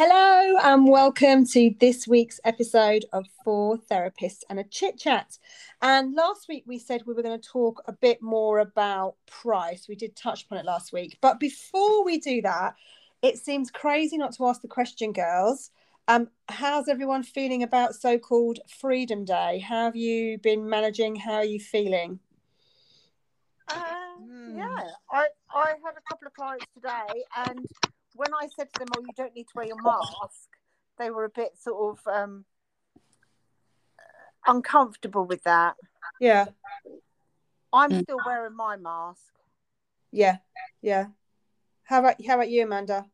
Hello, and welcome to this week's episode of Four Therapists and a Chit Chat. And last week we said we were going to talk a bit more about price. We did touch upon it last week. But before we do that, it seems crazy not to ask the question, girls. Um, how's everyone feeling about so called Freedom Day? How have you been managing? How are you feeling? Uh, yeah, I, I had a couple of clients today, and when I said to them, "Oh, you don't need to wear your mask," they were a bit sort of um, uncomfortable with that. Yeah, I'm Mm. still wearing my mask. yeah, yeah. How about how about you, Amanda?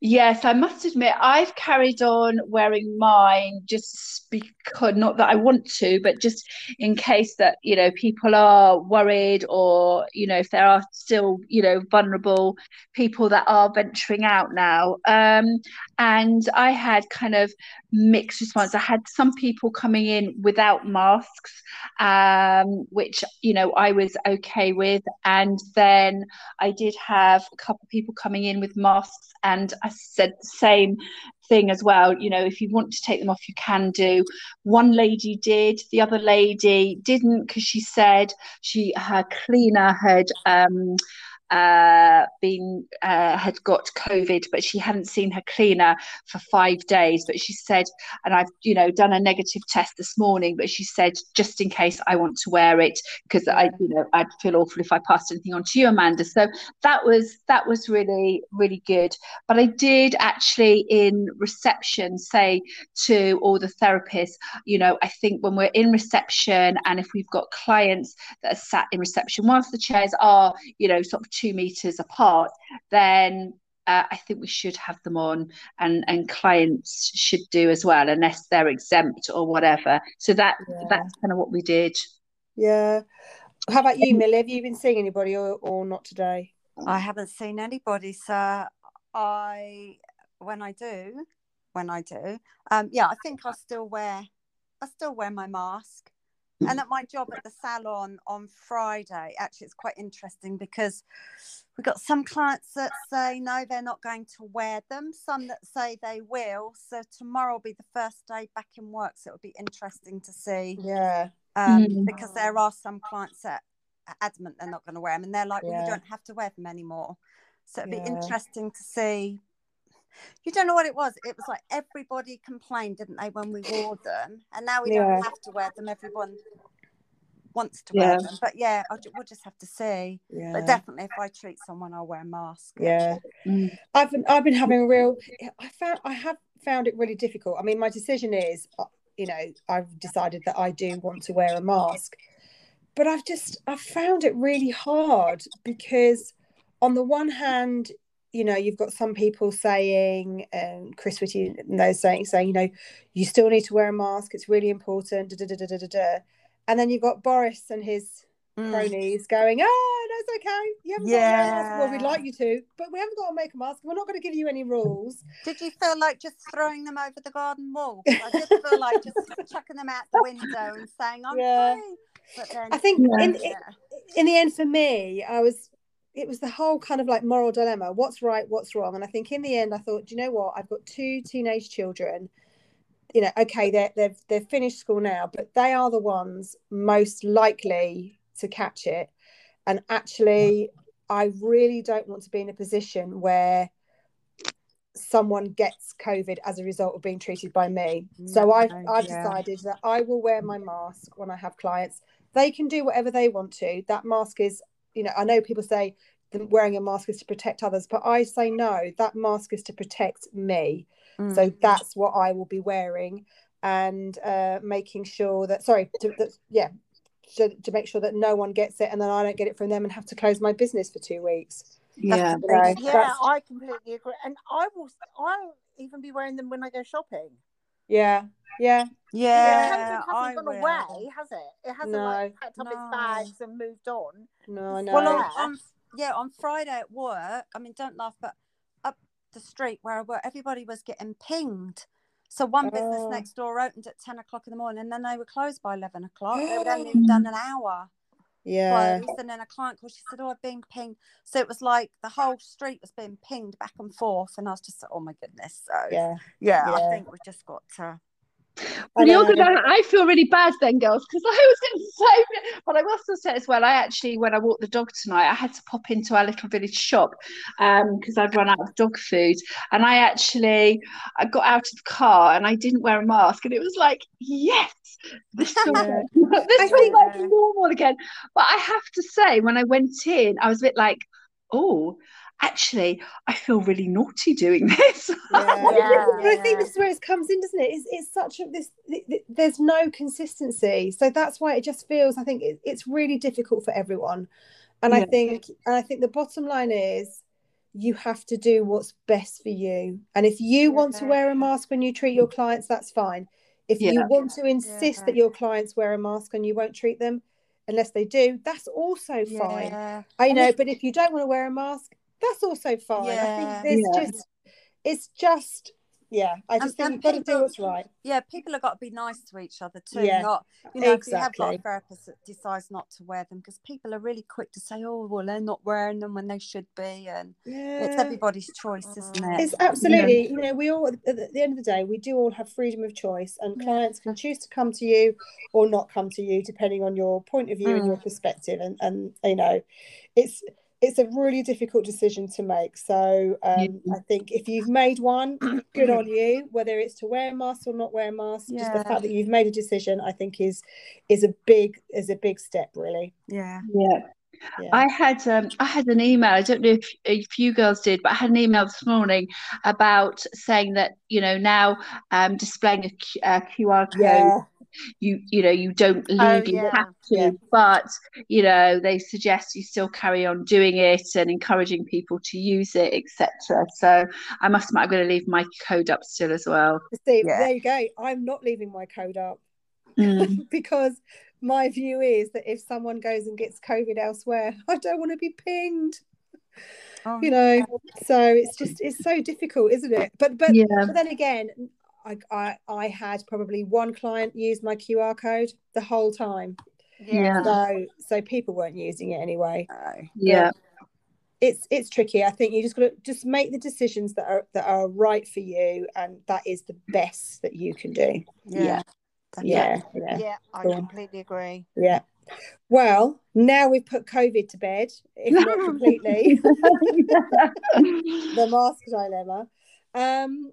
Yes, I must admit, I've carried on wearing mine just because, not that I want to, but just in case that, you know, people are worried or, you know, if there are still, you know, vulnerable people that are venturing out now. Um, and I had kind of mixed response. I had some people coming in without masks, um, which, you know, I was okay with. And then I did have a couple of people coming in with masks, and I said the same thing as well. You know, if you want to take them off, you can do. One lady did, the other lady didn't because she said she her cleaner had um uh been uh had got covid but she hadn't seen her cleaner for five days. But she said and i've you know done a negative test this morning but she said just in case i want to wear it because i you know i'd feel awful if i passed anything on to you amanda. So that was that was really really good. But i did actually in reception say to all the therapists you know i think when we're in reception and if we've got clients that are sat in reception whilst the chairs are you know sort of two meters apart then uh, I think we should have them on, and and clients should do as well, unless they're exempt or whatever. So that Yeah. that's kind of what we did. Yeah. How about you, Millie? Have you been seeing anybody or, or not today? I haven't seen anybody, so I when I do, when I do, um, yeah, I think I still wear I still wear my mask. And at my job at the salon on Friday, actually, it's quite interesting because we've got some clients that say no, they're not going to wear them, some that say they will. So tomorrow will be the first day back in work. So it'll be interesting to see Yeah. um, Mm. because there are some clients that are adamant they're not going to wear them, and they're like, "Well, Yeah. you don't have to wear them anymore." So it'd be interesting to see. You don't know what it was. It was like everybody complained, didn't they, when we wore them, and now we Yeah. don't have to wear them. Everyone wants to Yeah. wear them, but yeah, I'll, ju- we'll just have to see. Yeah. But definitely, if I treat someone, I'll wear a mask. Yeah. Mm. I've been I've been having a real I found I have found it really difficult. I mean, my decision is uh, you know, I've decided that I do want to wear a mask. But I've just I've found it really hard because on the one hand, you know, you've got some people saying, um, Chris Whitty and those saying saying, you know, you still need to wear a mask, it's really important, da, da, da, da, da, da, da. And then you've got Boris and his Mm. cronies going, oh, that's okay. You haven't got to wear a mask. Well, we'd like you to, but we haven't got to make a mask. We're not going to give you any rules. Did you feel like just throwing them over the garden wall? I just feel like just chucking them out the window and saying, "I'm Yeah. free." But then, I think Yeah. in, yeah. in the end, for me, I was, it was the whole kind of like moral dilemma what's right, what's wrong. And I think in the end, I thought, do you know what? I've got two teenage children. You know, okay, they're, they've, they've finished school now, but they are the ones most likely to catch it. And actually, I really don't want to be in a position where someone gets COVID as a result of being treated by me. So I've I've yeah. decided that I will wear my mask when I have clients. They can do whatever they want to. That mask is, you know, I know people say wearing a mask is to protect others, but I say no, that mask is to protect me. So Mm. that's what I will be wearing and uh, making sure that, sorry, to, that, yeah, to, to make sure that no one gets it and then I don't get it from them and have to close my business for two weeks. Yeah. You know, yeah, that's- I completely agree, and I will. I'll even be wearing them when I go shopping. Yeah, yeah, yeah, COVID I hasn't gone will. away, has it? It hasn't No. like packed up its bags and moved on. no, I know. Well, on, Yeah. on yeah, on Friday at work, I mean, don't laugh, but up the street where I work, everybody was getting pinged. So one business Oh. next door opened at ten o'clock in the morning, and then they were closed by eleven o'clock. They would only done an hour. Yeah. closed. And then a client called, she said, Oh, I've been pinged. So it was like the whole street was being pinged back and forth. And I was just like, Oh my goodness. So Yeah. yeah, Yeah. I think we've just got to You're gonna. I feel really bad then, girls, because I was going to say, but I will still say as well. I actually, when I walked the dog tonight, I had to pop into our little village shop um, because I'd run out of dog food, and I actually, I got out of the car and I didn't wear a mask, and it was like, yes, this feels, this feels like normal again. But I have to say, when I went in, I was a bit like, oh. Actually, I feel really naughty doing this. Yeah. Yeah. But I think this is where it comes in, doesn't it? It's, it's such a this. th- th- There's no consistency, so that's why it just feels. I think it, it's really difficult for everyone, and I think, and I think the bottom line is, you have to do what's best for you. And if you want to wear a mask when you treat your clients, that's fine. If you want to insist Yeah. that your clients wear a mask and you won't treat them unless they do, that's also fine. Yeah. I know, if- but if you don't want to wear a mask, that's also fine. I Yeah. think there's Yeah. just, it's just, yeah. I just And- think and you've got to do what's right. Yeah, people have got to be nice to each other too. Yeah, Not, you know, if you have got exactly. a therapist that decides not to wear them, because people are really quick to say, "Oh, well, they're not wearing them when they should be," and Yeah. it's everybody's choice, isn't it? It's absolutely, you know, we all, at the end of the day, we do all have freedom of choice, and Yeah. clients can choose to come to you or not come to you, depending on your point of view and mm. your perspective. And, and you know, it's, it's a really difficult decision to make. So um, I think if you've made one, good on you. Whether it's to wear a mask or not wear a mask, just the fact that you've made a decision, I think is is a big is a big step, really. yeah. Yeah. Yeah. I had um, I had an email. I don't know if if you girls did, but I had an email this morning about saying that you know now um, displaying a, Q- a QR code, yeah, you you know you don't leave, Oh, you yeah. have to, Yeah. but you know they suggest you still carry on doing it and encouraging people to use it, etc. So I must admit I'm going to leave my code up still as well. see, Yeah. there you go. I'm not leaving my code up. Mm. because my view is that if someone goes and gets COVID elsewhere, I don't want to be pinged. Oh, You know, so it's just it's so difficult, isn't it? But but Yeah, but then again, I I I had probably one client use my QR code the whole time, Yeah. so so people weren't using it anyway. no. yeah, It's it's tricky. I think you just got to just make the decisions that are that are right for you, and that is the best that you can do. Yeah. Yeah, yeah. Yeah, I Go completely agree. Yeah. Well, now we've put COVID to bed, if not completely, the mask dilemma. Um,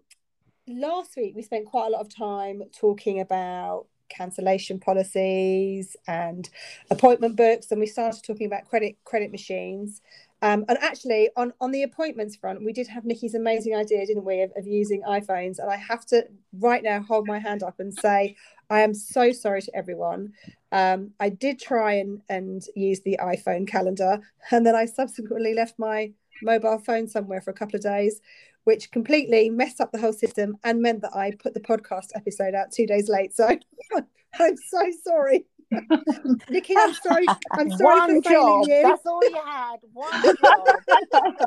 last week, we spent quite a lot of time talking about cancellation policies and appointment books, and we started talking about credit credit machines. Um, and actually, on, on the appointments front, we did have Nikki's amazing idea, didn't we, of, of using iPhones. And I have to right now hold my hand up and say, I am so sorry to everyone. Um, I did try and, and use the iPhone calendar, and then I subsequently left my mobile phone somewhere for a couple of days, which completely messed up the whole system and meant that I put the podcast episode out two days late. So I'm so sorry. Nikki, I'm sorry. I'm sorry One for failing job. you. That's all you had. One job.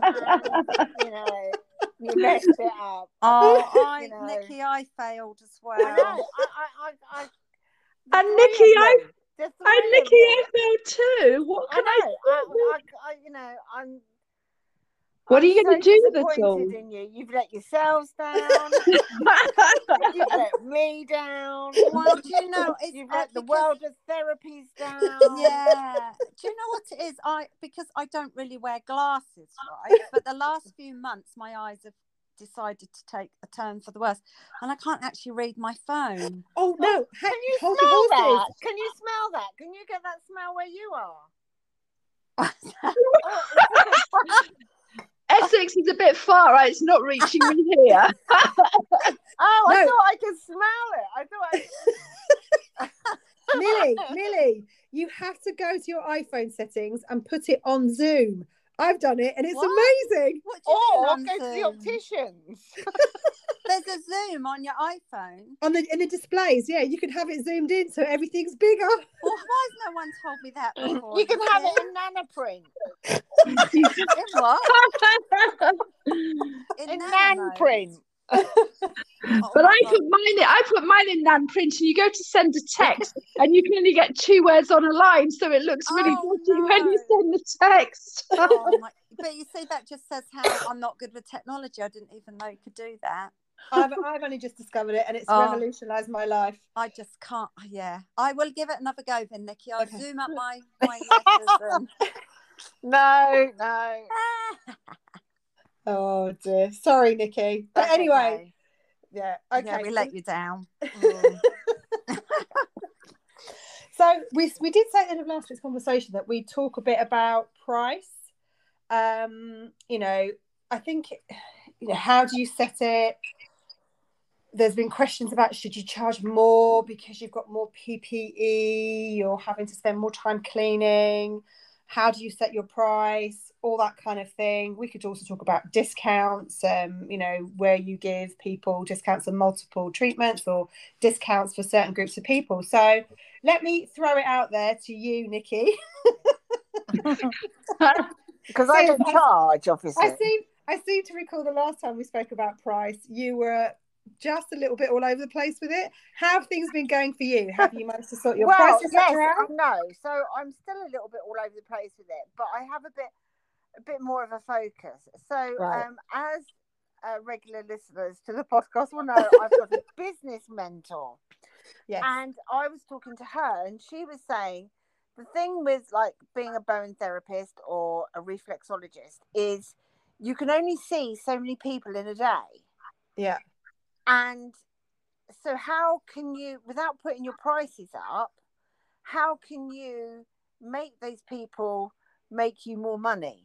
And, you know, you messed it up. Oh, I, You know. Nikki, I failed as well. I know. I, I, I, I And Nikki, I- And Nikki. I feel too. What I can know. I, I, I, I, you know, I'm. What are I'm you gonna do with it all? In you. You've let yourselves down. You've let me down. Well, do you know, it's You've uh, let the because- world of therapies down. Yeah. Do you know what it is? I because I don't really wear glasses, right? But the last few months, my eyes have decided to take a turn for the worse, and I can't actually read my phone. Oh no! Can you smell that? horses. Can you smell that? Can you get that smell where you are? Essex is a bit far, right? It's not reaching me here. Oh, I No. thought I could smell it. I thought I Millie, Millie, you have to go to your iPhone settings and put it on Zoom. I've done it and it's What? amazing. What Or go to the opticians. There's a Zoom on your iPhone. On the in the displays, yeah, you can have it zoomed in so everything's bigger. Well, why has no one told me that before? You can have it in nanoprint. in what? In nano nan print. Oh But my I God. put mine in, I put mine in nan print and you go to send a text and you can only get two words on a line so it looks really Oh, dodgy when you send the text. Oh my! But you see, that just says how I'm not good with technology. I didn't even know you could do that. I've, I've only just discovered it and it's Oh. revolutionised my life. I just can't. Yeah, I will give it another go then, Nikki. I'll Okay. zoom up my my and. No, no. Oh dear. Sorry, Nikki. But That's anyway, okay. yeah. Okay. Yeah, we let you down. Mm. So we we did say at the end of last week's conversation that we talk a bit about price. Um, you know, I think you know how do you set it? There's been questions about should you charge more because you've got more PPE, you're having to spend more time cleaning. How do you set your price? All that kind of thing. We could also talk about discounts, um, you know, where you give people discounts on multiple treatments or discounts for certain groups of people. So let me throw it out there to you, Nikki. Because I So don't I- charge, obviously. I seem I seem to recall the last time we spoke about price, you were just a little bit all over the place with it. How have things been going for you? Have you managed to sort your well, prices yes, out? Know. So I'm still a little bit all over the place with it, but I have a bit, a bit more of a focus. So, Right. um, as uh, regular listeners to the podcast will know, I've got a business mentor, Yes. and I was talking to her, and she was saying the thing with like being a Bowen therapist or a reflexologist is you can only see so many people in a day. Yeah. And so, how can you, without putting your prices up, how can you make those people make you more money?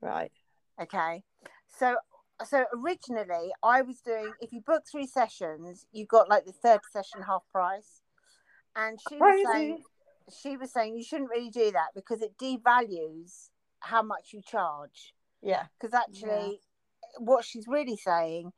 Right. Okay. So, so originally I was doing, if you book three sessions, you got like the third session half price. And she was saying, Crazy. she was saying you shouldn't really do that because it devalues how much you charge. Yeah. Because actually, what she's really saying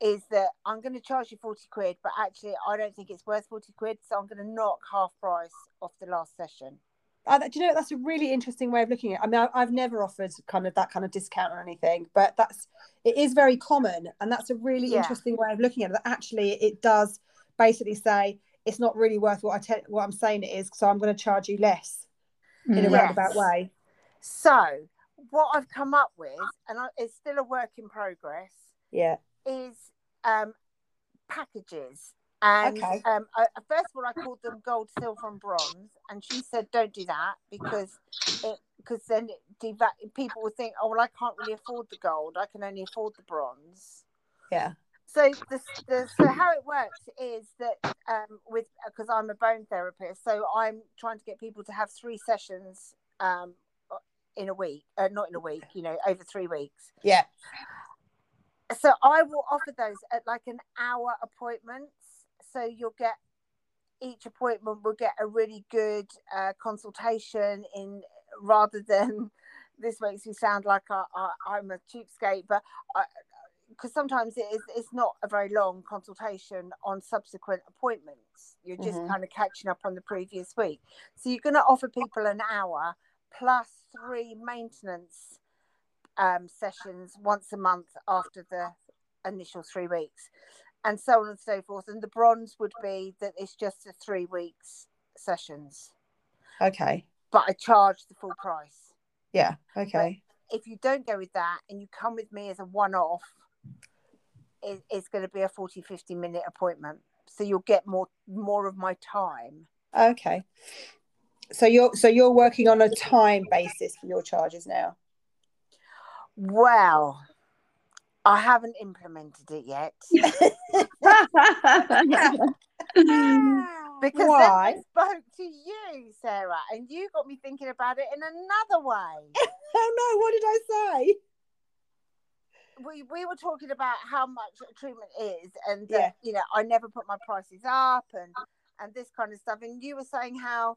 is that I'm going to charge you 40 quid, but actually, I don't think it's worth 40 quid. So I'm going to knock half price off the last session. Uh, do you know that's a really interesting way of looking at it. I mean, I, I've never offered kind of that kind of discount or anything, but that's it is very common, and that's a really Yeah. interesting way of looking at it. That actually it does basically say it's not really worth what I tell what I'm saying it is, so I'm going to charge you less in a Mm. Yeah. roundabout way. So, what I've come up with, and I, it's still a work in progress, Yeah. Is um, packages. And Okay. um, I, first of all, I called them gold, silver, and bronze, and she said, "Don't do that because it because then it deva- people will think, oh well, I can't really afford the gold. I can only afford the bronze." Yeah. So the, the so how it works is that um, with because I'm a Bowen therapist, so I'm trying to get people to have three sessions um, in a week, uh, not in a week, you know, over three weeks. Yeah. So I will offer those at like an hour appointments. So you'll get each appointment will get a really good uh, consultation in rather than this makes me sound like I, I, I'm a cheapskate, but because sometimes it is it's not a very long consultation on subsequent appointments. You're just Mhm. kind of catching up on the previous week. So you're going to offer people an hour plus three maintenance um, sessions once a month after the initial three weeks, and so on and so forth. And the bronze would be that it's just the three weeks sessions, Okay. but I charge the full price. Yeah. Okay. If you don't go with that and you come with me as a one off, it, it's going to be a 40, 50 minute appointment. So you'll get more more of my time. Okay. So you're so you're working on a time basis for your charges now. Well, I haven't implemented it yet because Why? I spoke to you, Sarah, and you got me thinking about it in another way. Oh no! What did I say? we we were talking about how much a treatment is and Yeah. you know i never put my prices up and and this kind of stuff and you were saying how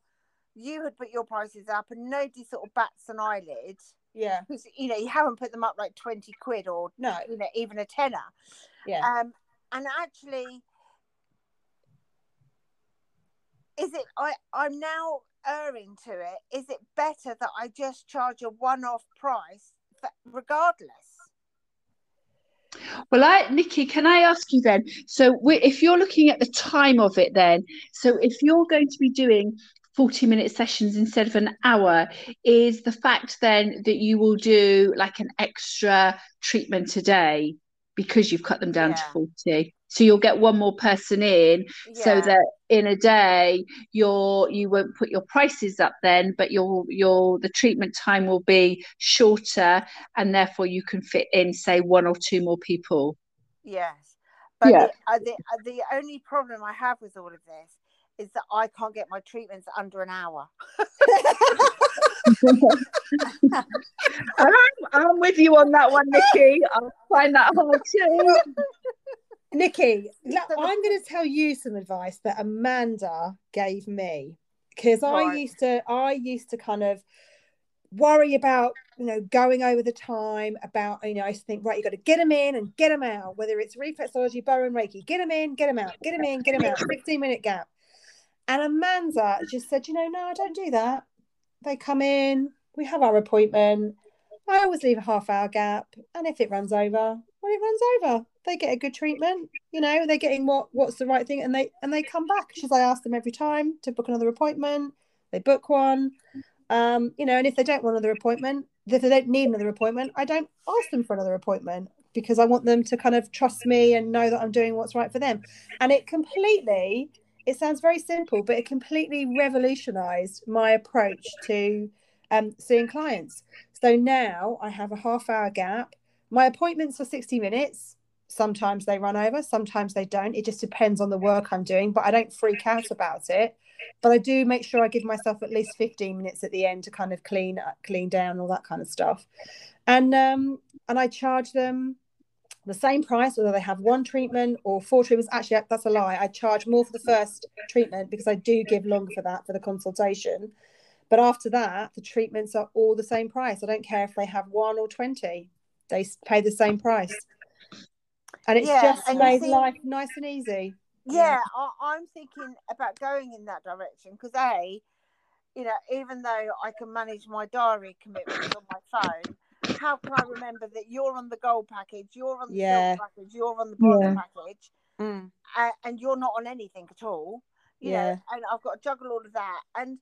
you had put your prices up and nobody sort of bats an eyelid Yeah. because you know you haven't put them up like 20 quid or No. you know even a tenner Yeah. um and actually is it i i'm now erring to it is it better that i just charge a one-off price for, regardless Well, I, Nikki, can I ask you then? So, if you're looking at the time of it, then, so if you're going to be doing 40 minute sessions instead of an hour, is the fact then that you will do like an extra treatment a day because you've cut them down Yeah. to 40? So you'll get one more person in so that in a day you're you won't put your prices up then but your your the treatment time will be shorter and therefore you can fit in say one or two more people Yes, but Yeah. the, uh, the uh, the only problem I have with all of this is that I can't get my treatments under an hour. I'm, I'm with you on that one nikki i find that hard too Nikki, la- So the- I'm going to tell you some advice that Amanda gave me because I Right. used to I used to kind of worry about you know going over the time about you know I used to think right you got to get them in and get them out whether it's reflexology Bowen reiki get them in get them out get them in get them out 15 minute gap and Amanda just said you know no I don't do that. They come in we have our appointment. I always leave a half hour gap and if it runs over well it runs over. They get a good treatment you know they're getting what what's the right thing and they and they come back. She's I ask them every time to book another appointment. They book one. Um you know and if they don't want another appointment if they don't need another appointment I don't ask them for another appointment because I want them to kind of trust me and know that I'm doing what's right for them. And it completely it sounds very simple but it completely revolutionized my approach to um, seeing clients. So now I have a half hour gap. My appointments are 60 minutes. Sometimes they run over sometimes they don't. It just depends on the work i'm doing but i don't freak out about it. But i do make sure i give myself at least 15 minutes at the end to kind of clean uh, clean down all that kind of stuff. And um and i charge them the same price whether they have one treatment or four treatments. Actually that's a lie. I charge more for the first treatment because i do give longer for that for the consultation. But after that the treatments are all the same price. I don't care if they have one or 20 they pay the same price. And it's Yeah, just and made see- life nice and easy. Yeah, I, I'm thinking about going in that direction because a, you know, even though I can manage my diary commitments on my phone, how can I remember that you're on the gold package, you're on the Yeah. silver package, you're on the bronze Yeah. package, Mm. uh, and you're not on anything at all? You Yeah. know, and I've got to juggle all of that, and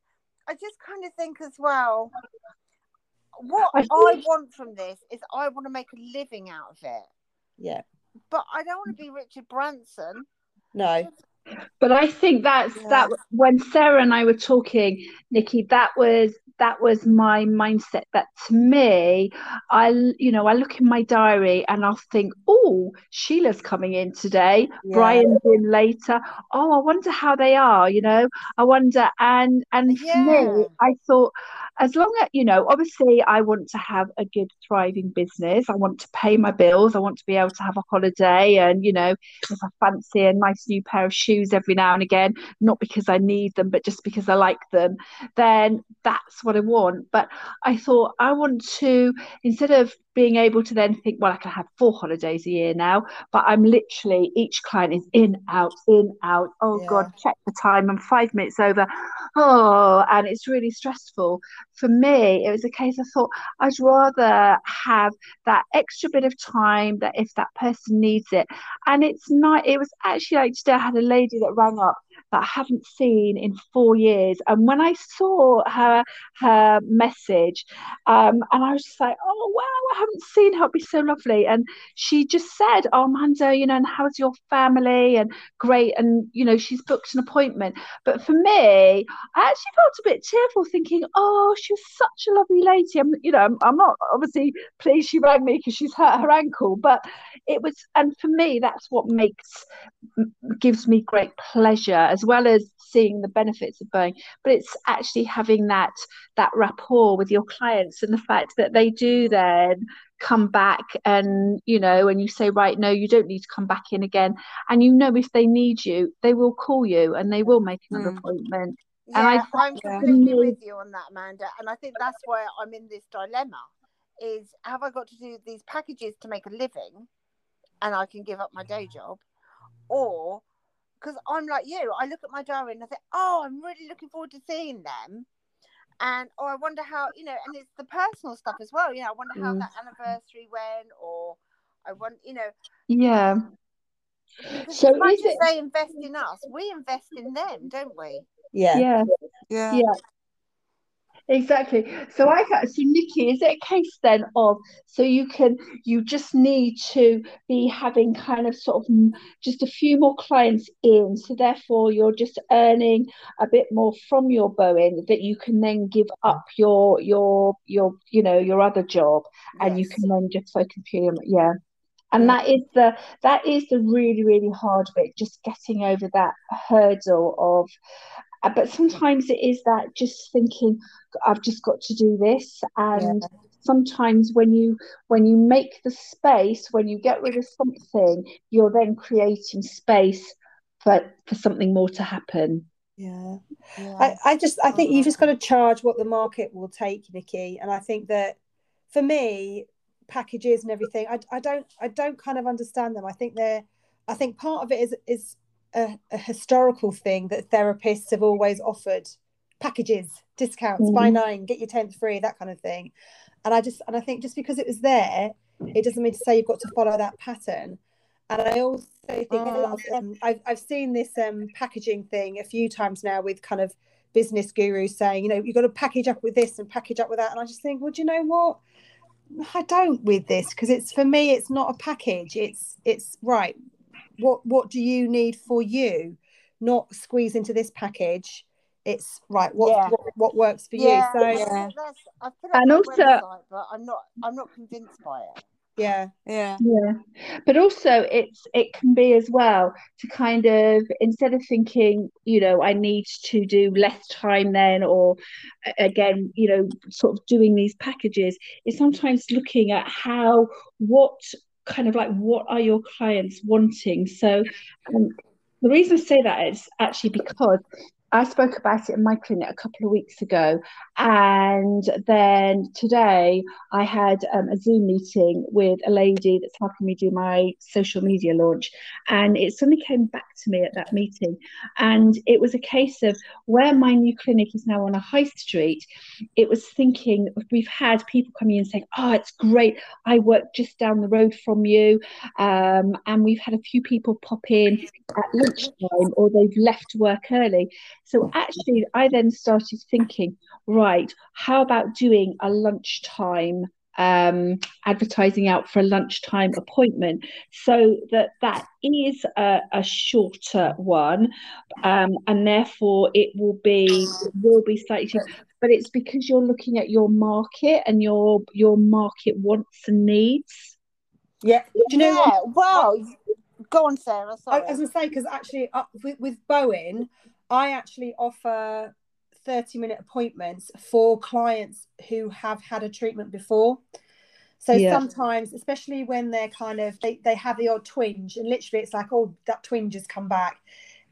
I just kind of think as well. What I I want from this is I want to make a living out of it, yeah but I don't want to be Richard Branson. no But I think that's Yeah. that when Sarah and I were talking, Nikki, that was that was my mindset. That to me, I you know I look in my diary and I'll think, oh, Sheila's coming in today. Yeah. Brian's in later. Oh, I wonder how they are. You know, I wonder. And and for me, I thought, as long as you know, obviously, I want to have a good thriving business. I want to pay my bills. I want to be able to have a holiday, and you know, if I fancy a nice new pair of shoes every now and again, not because I need them, but just because I like them, then that's what I want. But I thought I want to, instead of being able to then think, well, I can have four holidays a year now, but I'm literally, each client is in, out, in, out. Oh Yeah. God, check the time. I'm five minutes over. Oh, and it's really stressful. For me, it was a case I thought I'd rather have that extra bit of time that if that person needs it. And it's not, it was actually like today I had a lady that rang up that I haven't seen in four years. And when I saw her her message, um, and I was just like, oh wow, I haven't seen her. It'd be so lovely. And she just said, oh Amanda, you know, and how's your family? And great. And you know, she's booked an appointment. But for me, I actually felt a bit tearful, thinking, oh, she was such a lovely lady. I'm, you know, I'm, I'm not obviously pleased she rang me because she's hurt her ankle, but it was, and for me, that's what makes gives me great pleasure as well as seeing the benefits of Bowen but it's actually having that that rapport with your clients and the fact that they do then come back and you know and you say right no you don't need to come back in again and you know if they need you they will call you and they will make another Mm. appointment Yeah, And I I'm completely Mm. with you on that, Amanda. And I think that's why I'm in this dilemma: is have I got to do these packages to make a living, and I can give up my day job, or because I'm like you, I look at my diary and I think, oh, I'm really looking forward to seeing them, and or I wonder how you know, and it's the personal stuff as well. You know, I wonder how Mm. that anniversary went, or I want, you know, Yeah. So as much is as it- they invest in us, we invest in them, don't we? Yeah. Yeah. Yeah. Yeah. Exactly. So I got so Nikki, is it a case then of so you can you just need to be having kind of sort of just a few more clients in, so therefore you're just earning a bit more from your Bowen that you can then give up your your your you know your other job and you can then just focus purely on yeah. And that is the that is the really really hard bit, just getting over that hurdle of Uh, but sometimes it is that just thinking I've just got to do this and sometimes when you when you make the space when you get rid of something you're then creating space for for something more to happen Yeah. Yeah. I, I just I think you've just got to charge what the market will take, Nikki. And I think that for me, packages and everything, I, I don't I don't kind of understand them. I think they're I think part of it is is a, a historical thing that therapists have always offered packages, discounts, buy Mhm. nine, get your tenth free, that kind of thing. And I just and I think just because it was there, it doesn't mean to say you've got to follow that pattern. And I also think of, um, I've I've seen this um, packaging thing a few times now with kind of business gurus saying, you know, you've got to package up with this and package up with that. And I just think, well, do you know what? I don't with this because it's for me, it's not a package. It's it's right. What what do you need for you? Not squeeze into this package. It's right. What Yeah. what, what works for yeah, you? So yeah. That's, I put it And also- website, but I'm not. I'm not convinced by it. yeah, Yeah. yeah but also it's it can be as well to kind of instead of thinking you know I need to do less time then or again you know sort of doing these packages is sometimes looking at how what kind of like what are your clients wanting? So um, the reason I say that is actually because I spoke about it in my clinic a couple of weeks ago, and then today I had um, a Zoom meeting with a lady that's helping me do my social media launch, and it suddenly came back to me at that meeting, and it was a case of where my new clinic is now on a high street. It was thinking we've had people coming in saying, "Oh, it's great! I work just down the road from you," um, and we've had a few people pop in at lunchtime or they've left work early. So actually, I then started thinking, right, how about doing a lunchtime um, advertising out for a lunchtime appointment so that that is a, a shorter one um, and therefore it will be it will be slightly cheaper. But it's because you're looking at your market and your your market wants and needs. yeah. Do you know what? yeah. Well, go on, Sarah. I, Sorry. I was gonna say because actually uh, with, with Bowen, I actually offer thirty minute appointments for clients who have had a treatment before. So Yeah. sometimes, especially when they're kind of they, they have the odd twinge, and literally it's like, oh, that twinge has come back.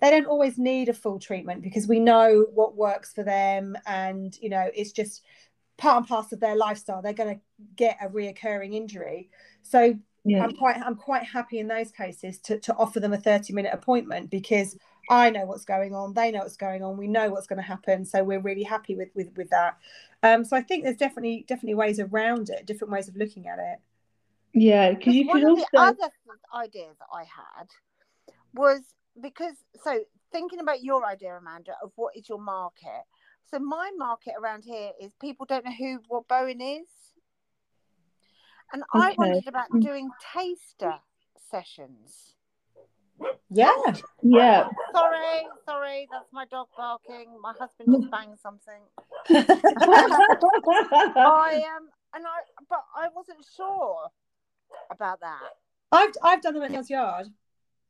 They don't always need a full treatment because we know what works for them, and you know it's just part and parcel of their lifestyle. They're going to get a reoccurring injury. So Yeah. I'm quite I'm quite happy in those cases to, to offer them a 30 minute appointment because I know what's going on, they know what's going on, we know what's going to happen, so we're really happy with with, with that. Um, so I think there's definitely definitely ways around it, different ways of looking at it. Yeah, because you one could of also the other th- ideas that I had was because so thinking about your idea, Amanda, of what is your market. So my market around here is people don't know who what Bowen is, and I wondered about Mm. doing taster sessions. Yeah, yeah. Sorry, sorry, that's my dog barking. My husband just banged something. I um and I but I wasn't sure about that. I've I've done them at Neal's Yard,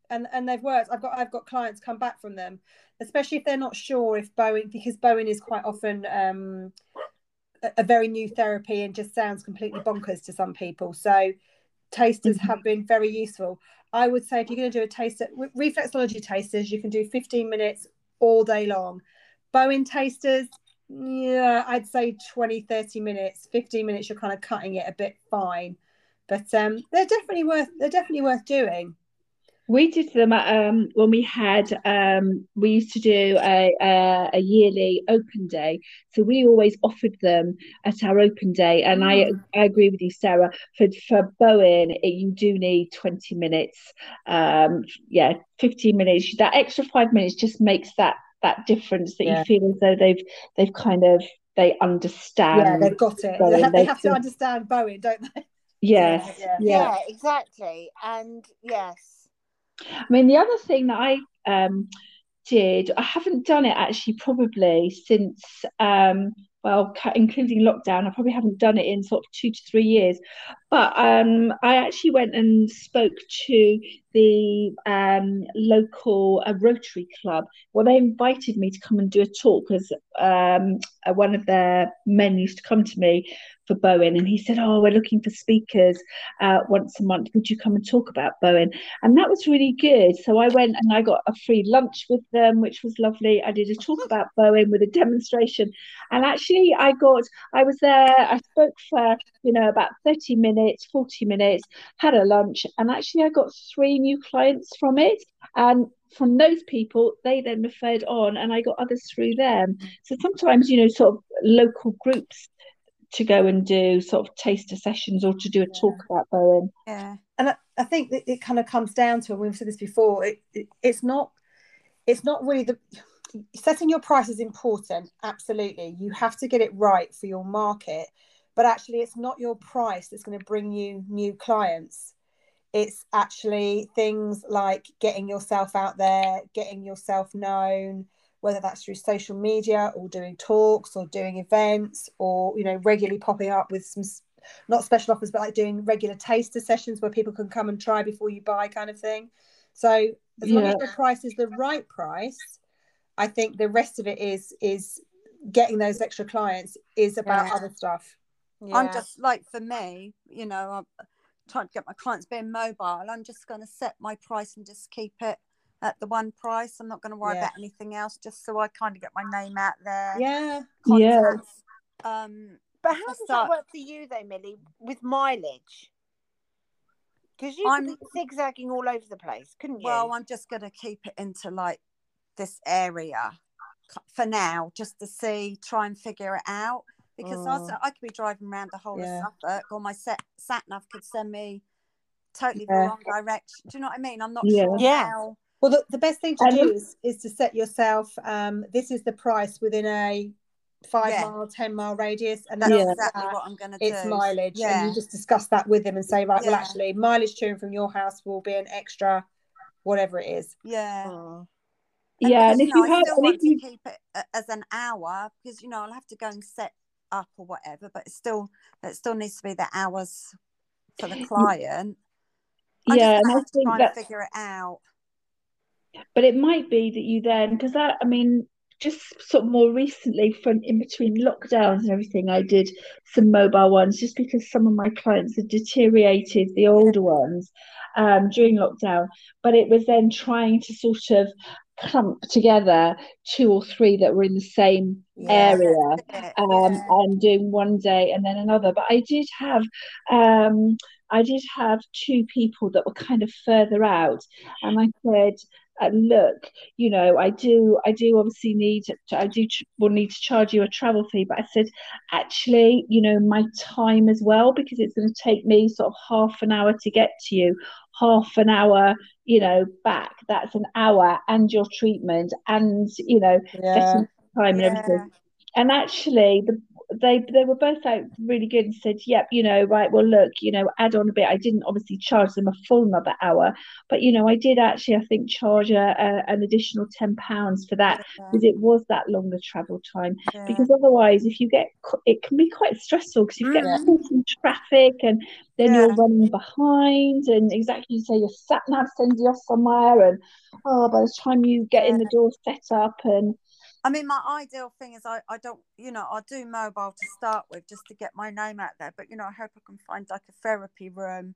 and and they've worked. I've got I've got clients come back from them, especially if they're not sure if Bowen because Bowen is quite often um, a, a very new therapy and just sounds completely bonkers to some people. So tasters have been very useful. I would say if you're going to do a taster, reflexology tasters, you can do 15 minutes all day long. Bowen tasters, yeah, I'd say 20, 30 minutes, 15 minutes, you're kind of cutting it a bit fine. But um, they're definitely worth they're definitely worth doing. We did them at, um, when we had um, we used to do a, a, a yearly open day, so we always offered them at our open day. And I Mm. I agree with you, Sarah. For for Bowen, it, you do need twenty minutes. Um, yeah, fifteen minutes. That extra five minutes just makes that that difference that Yeah. you feel as though they've they've kind of they understand. yeah, they've got it. Bowen, They have, they they have to understand Bowen, don't they? yes, Yeah, yeah. Yeah, exactly. And yes. I mean, the other thing that I um, did, I haven't done it actually probably since, um, well, including lockdown, I probably haven't done it in sort of two to three years. But um, I actually went and spoke to the um, local uh, Rotary Club. Well, they invited me to come and do a talk because um, one of their men used to come to me for Bowen and he said, Oh, we're looking for speakers uh, once a month. Would you come and talk about Bowen? And that was really good. So I went and I got a free lunch with them, which was lovely. I did a talk about Bowen with a demonstration. And actually, I got, I was there, I spoke for, you know, about 30 minutes, 40 minutes, had a lunch, and actually, I got three new clients from it. And from those people, they then referred on, and I got others through them. So sometimes, you know, sort of local groups to go and do sort of taster sessions or to do a talk about Bowen. Yeah. and I, I think that it kind of comes down to, and we've said this before, it, it, it's not, it's not really the setting your price is important. Absolutely, you have to get it right for your market, but actually, it's not your price that's going to bring you new clients. It's actually things like getting yourself out there, getting yourself known, whether that's through social media or doing talks or doing events or you know regularly popping up with some not special offers, but like doing regular taster sessions where people can come and try before you buy, kind of thing. So as long as the price is the right price, I think the rest of it is is getting those extra clients is about Yeah. other stuff. I'm just like for me, you know, I'm trying to get my clients being mobile. I'm just going to set my price and just keep it at the one price. I'm not going to worry Yeah. about anything else, just so I kind of get my name out there. Yeah, Yeah. Um, But how does start- that work for you though, Millie, with mileage? Because you I'm- could be zigzagging all over the place, couldn't you? well, I'm just going to keep it into like this area for now, just to see, try and figure it out. Because Mm. also I could be driving around the whole Yeah. of Suffolk, or my set, sat nav could send me totally the wrong direction. Do you know what I mean? I'm not Yeah. sure Yeah. how. Well, the, the best thing to And do is, is to set yourself. Um, this is the price within a five Yeah. mile, ten mile radius, and That's that's Yeah. exactly that. what I'm going to do. it's mileage, and you just discuss that with them and say, right, well, actually, mileage to and from your house will be an extra, whatever it is. Yeah. And Yeah, because, and you if know, you I have, still want if to you, keep it as an hour because you know I'll have to go and set up or whatever, but it's still it still needs to be the hours for the client. I'm yeah, just and gonna I to think try and that, figure it out. But it might be that you then, because that, I mean, just sort of more recently, from in between lockdowns and everything, I did some mobile ones just because some of my clients had deteriorated, the older ones, um, during lockdown. But it was then trying to sort of clump together two or three that were in the same Yeah. area um, yeah. and doing one day and then another. But I did have um, I did have two people that were kind of further out, and I said, uh, "Look, you know, I do I do obviously need to, I do will need to charge you a travel fee." But I said, actually, you know, my time as well because it's going to take me sort of half an hour to get to you, half an hour, you know, back. That's an hour and your treatment and you know Yeah. time and everything. And actually, the, they they were both out really good and said, "Yep, you know, right. Well, look, you know, add on a bit. I didn't obviously charge them a full another hour, but you know, I did actually, I think, charge a, a, an additional ten pounds for that Yeah. because it was that longer travel time. Yeah. Because otherwise, if you get, it can be quite stressful because you get mm. caught in traffic and then Yeah. you're running behind, and exactly you say your sat nav sends you off somewhere, and oh, by the time you get in the door set up and I mean, my ideal thing is I, I don't, you know, I do mobile to start with just to get my name out there. But, you know, I hope I can find like a therapy room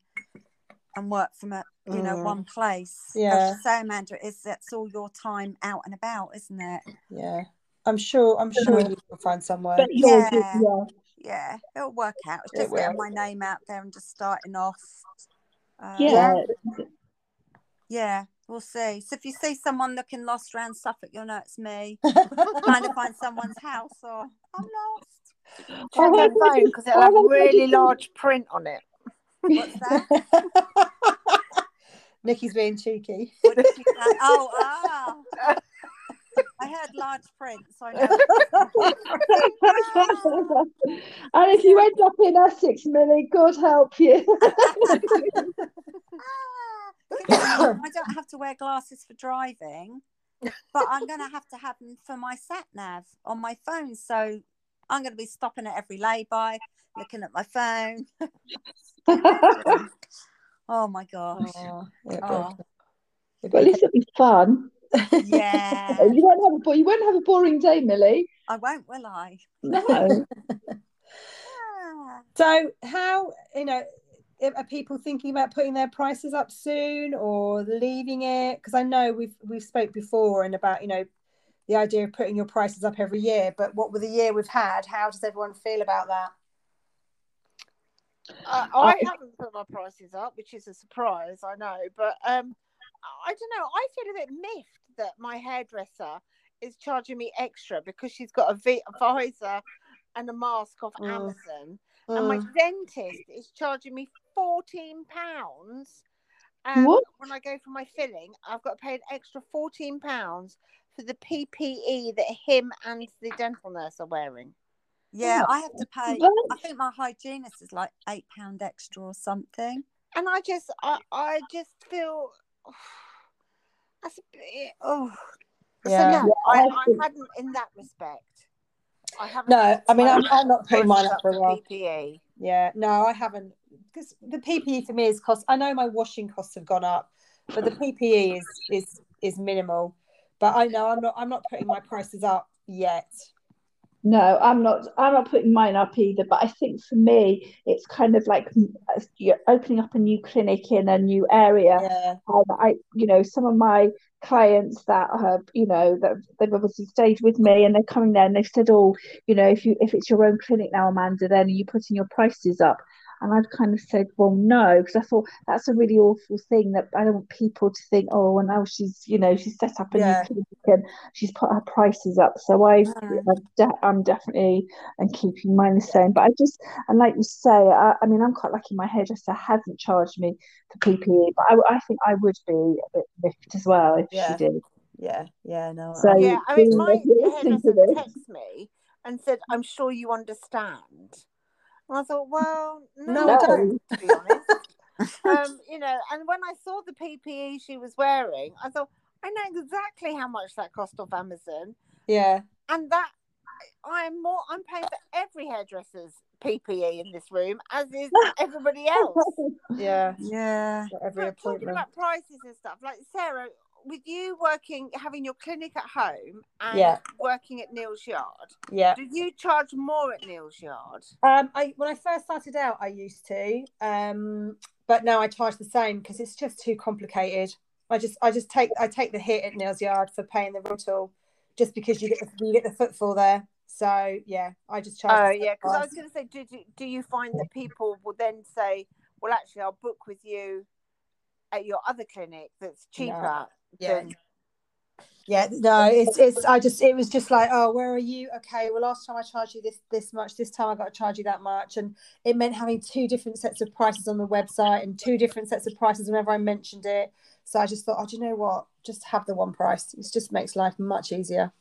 and work from a, you know, Mm. one place. Yeah. As you say, Amanda, is that's all your time out and about, isn't it? Yeah. I'm sure. I'm sure you will find somewhere. Yeah. yeah. Yeah, it'll work out. It's It just getting my name out there and just starting off. Uh, Yeah. Yeah, we'll see. So if you see someone looking lost around Suffolk, you'll know it's me trying to find someone's house or I'm lost. Check your phone because it'll have really large print on it. What's that? Nikki's being cheeky. What did you say? Oh, ah. I heard large print, so I know. and if you end up in Essex, Millie, God help you. I don't have to wear glasses for driving, but I'm going to have to have them for my sat nav on my phone. So I'm going to be stopping at every lay-by, looking at my phone. oh my gosh! Oh, it'd Oh. it'd but at least it'll be fun. Yeah, You won't have a you won't have a boring day, Millie. I won't, will I? No. So, how you know are people thinking about putting their prices up soon or leaving it? Because I know we've we've spoke before and about you know the idea of putting your prices up every year. But what with the year we've had, how does everyone feel about that? Uh, I haven't put my prices up, which is a surprise, I know. But um, I don't know. I feel a bit miffed that my hairdresser is charging me extra because she's got a visor and a mask off Mm. Amazon, and my Mm. dentist is charging me fourteen pounds. Um, What? When I go for my filling, I've got to pay an extra fourteen pounds for the PPE that him and the dental nurse are wearing. Yeah, Oh, I have to pay. I think my hygienist is like eight pound extra or something. and I just I, I just feel that's a bit oh Yeah. so no, I, I I hadn't in that respect. I haven't No, I mean I'm, I'm not putting mine up for a while. PPE. Yeah, no, I haven't because the PPE for me is cost. I know my washing costs have gone up, but the PPE is is is minimal. But I know I'm not I'm not putting my prices up yet. No, I'm not. I'm not putting mine up either. But I think for me, it's kind of like you're opening up a new clinic in a new area. Yeah, Um, I, you know, some of my clients that have, you know, that they've obviously stayed with me and they're coming there and they've said, oh, you know, if you if it's your own clinic now, Amanda, then are you putting your prices up? And I've kind of said, well, no, because I thought that's a really awful thing that I don't want people to think, oh, well, now she's, you know, she's set up a Yeah. new clinic and she's put her prices up. So I, Mm. I'm, de- I'm definitely and keeping mine the same. But I just, and like you say, I, I mean, I'm quite lucky. My hairdresser hasn't charged me for PPE, but I, I think I would be a bit miffed as well if Yeah. she did. yeah, yeah. No, So- Yeah, I mean my if you're listening to hairdresser texted me and said, I'm sure you understand. And I thought, well, no, No, I I don't, to be honest. um, you know, and when I saw the PPE she was wearing, I thought, I know exactly how much that cost off Amazon. yeah, and that I'm more I'm paying for every hairdresser's PPE in this room, as is everybody else. yeah. Yeah. For every But talking about prices and stuff, like Sarah, with you working having your clinic at home and Yeah. working at Neal's Yard, Yeah. do you charge more at Neal's Yard? Um, I when I first started out, I used to, um, but now I charge the same because it's just too complicated. I just I just take I take the hit at Neal's Yard for paying the rental, just because you get the, you get the footfall there. So yeah, I just charge. Oh yeah, because I was going to say, do, do do you find that people will then say, well, actually, I'll book with you at your other clinic that's cheaper Yeah. than Yeah, no, it's it's I just it was just like, oh, where are you? Okay, well last time I charged you this this much, this time I got to charge you that much. And it meant having two different sets of prices on the website and two different sets of prices whenever I mentioned it. So I just thought, oh, do you know what? Just have the one price. It just makes life much easier.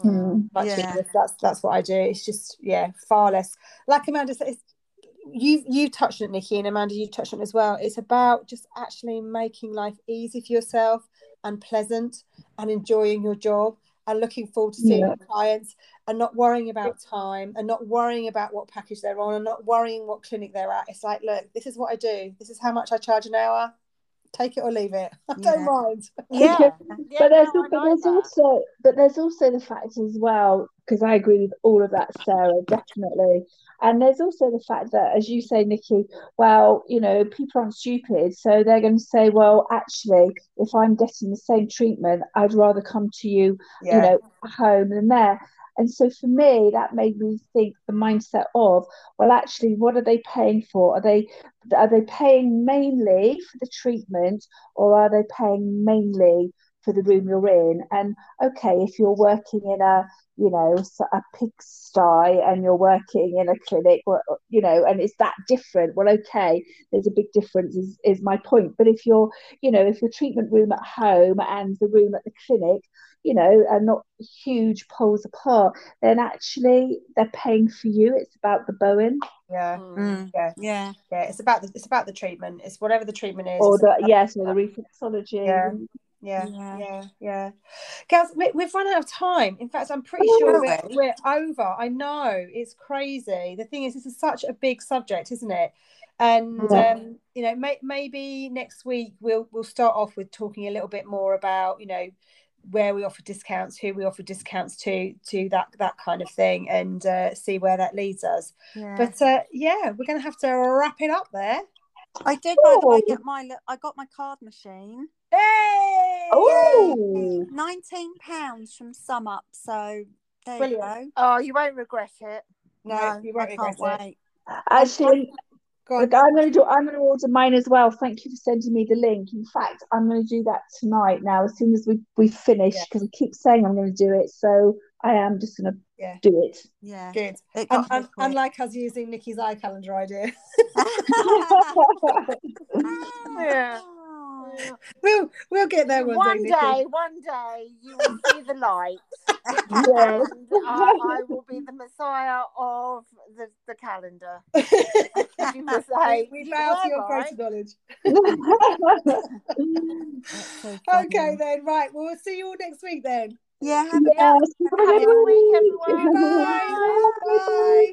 Hmm. Much Yeah. easier. That's that's what I do. It's just yeah, far less. Like Amanda said, it's, you you touched on it, Nikki, and Amanda, you touched on it as well. It's about just actually making life easy for yourself and pleasant and enjoying your job and looking forward to seeing Yeah. your clients and not worrying about time and not worrying about what package they're on and not worrying what clinic they're at. It's like, look, this is what I do. This is how much I charge an hour. Take it or leave it. I don't Yeah. mind. yeah. Yeah. yeah but there's, no, but like there's also but there's also the fact as well because I agree with all of that, Sarah, definitely. And there's also the fact that, as you say, Nikki, well, you know, people aren't stupid, so they're going to say, well, actually, if I'm getting the same treatment, I'd rather come to you, you know, at home than there. And so for me, that made me think the mindset of, well, actually, what are they paying for? Are they are they paying mainly for the treatment or are they paying mainly for the room you're in. And okay, if you're working in a, you know, a pigsty and you're working in a clinic, or, you know, and it's that different, well, okay, there's a big difference, is, is my point. But if you're, you know, if your treatment room at home and the room at the clinic, you know, are not huge poles apart, then actually they're paying for you. It's about the Bowen. Yeah, Mm. yeah, Yeah. yeah. It's about the it's about the treatment. It's whatever the treatment is. Or It's the about- yes, or the reflexology. Yeah. Yeah, Yeah. yeah, yeah. Girls, we, we've run out of time. In fact, I'm pretty Oh, sure we're, we're over. I know it's crazy. The thing is, this is such a big subject, isn't it? And Yeah. um, you know, may, maybe next week we'll we'll start off with talking a little bit more about you know where we offer discounts, who we offer discounts to, to that that kind of thing, and uh, see where that leads us. Yeah. But uh, yeah, we're going to have to wrap it up there. I did, by the way, get my. I got my card machine. Hey! Oh, Nineteen pounds from SumUp. So there Brilliant. you go. Oh, you won't regret it. No, you won't I can't regret it. wait. actually, Go. Look, I'm going to do. I'm going to order mine as well. Thank you for sending me the link. In fact, I'm going to do that tonight. Now, as soon as we we finish, Yeah. because I keep saying I'm going to do it, so I am just going to Yeah. do it. Yeah. Good. It Un- got me unlike us using Nikki's eye calendar idea. Ah. Yeah. we'll we'll get there one, One day. day, one day, you will see the light, Yeah. and uh, I, I will be the messiah of the, the calendar. You will say, we "You bow to your right." greater knowledge. So. Okay then, right. Well, we'll see you all next week then. Yeah. Have a yes. Have a good week, everyone. Bye.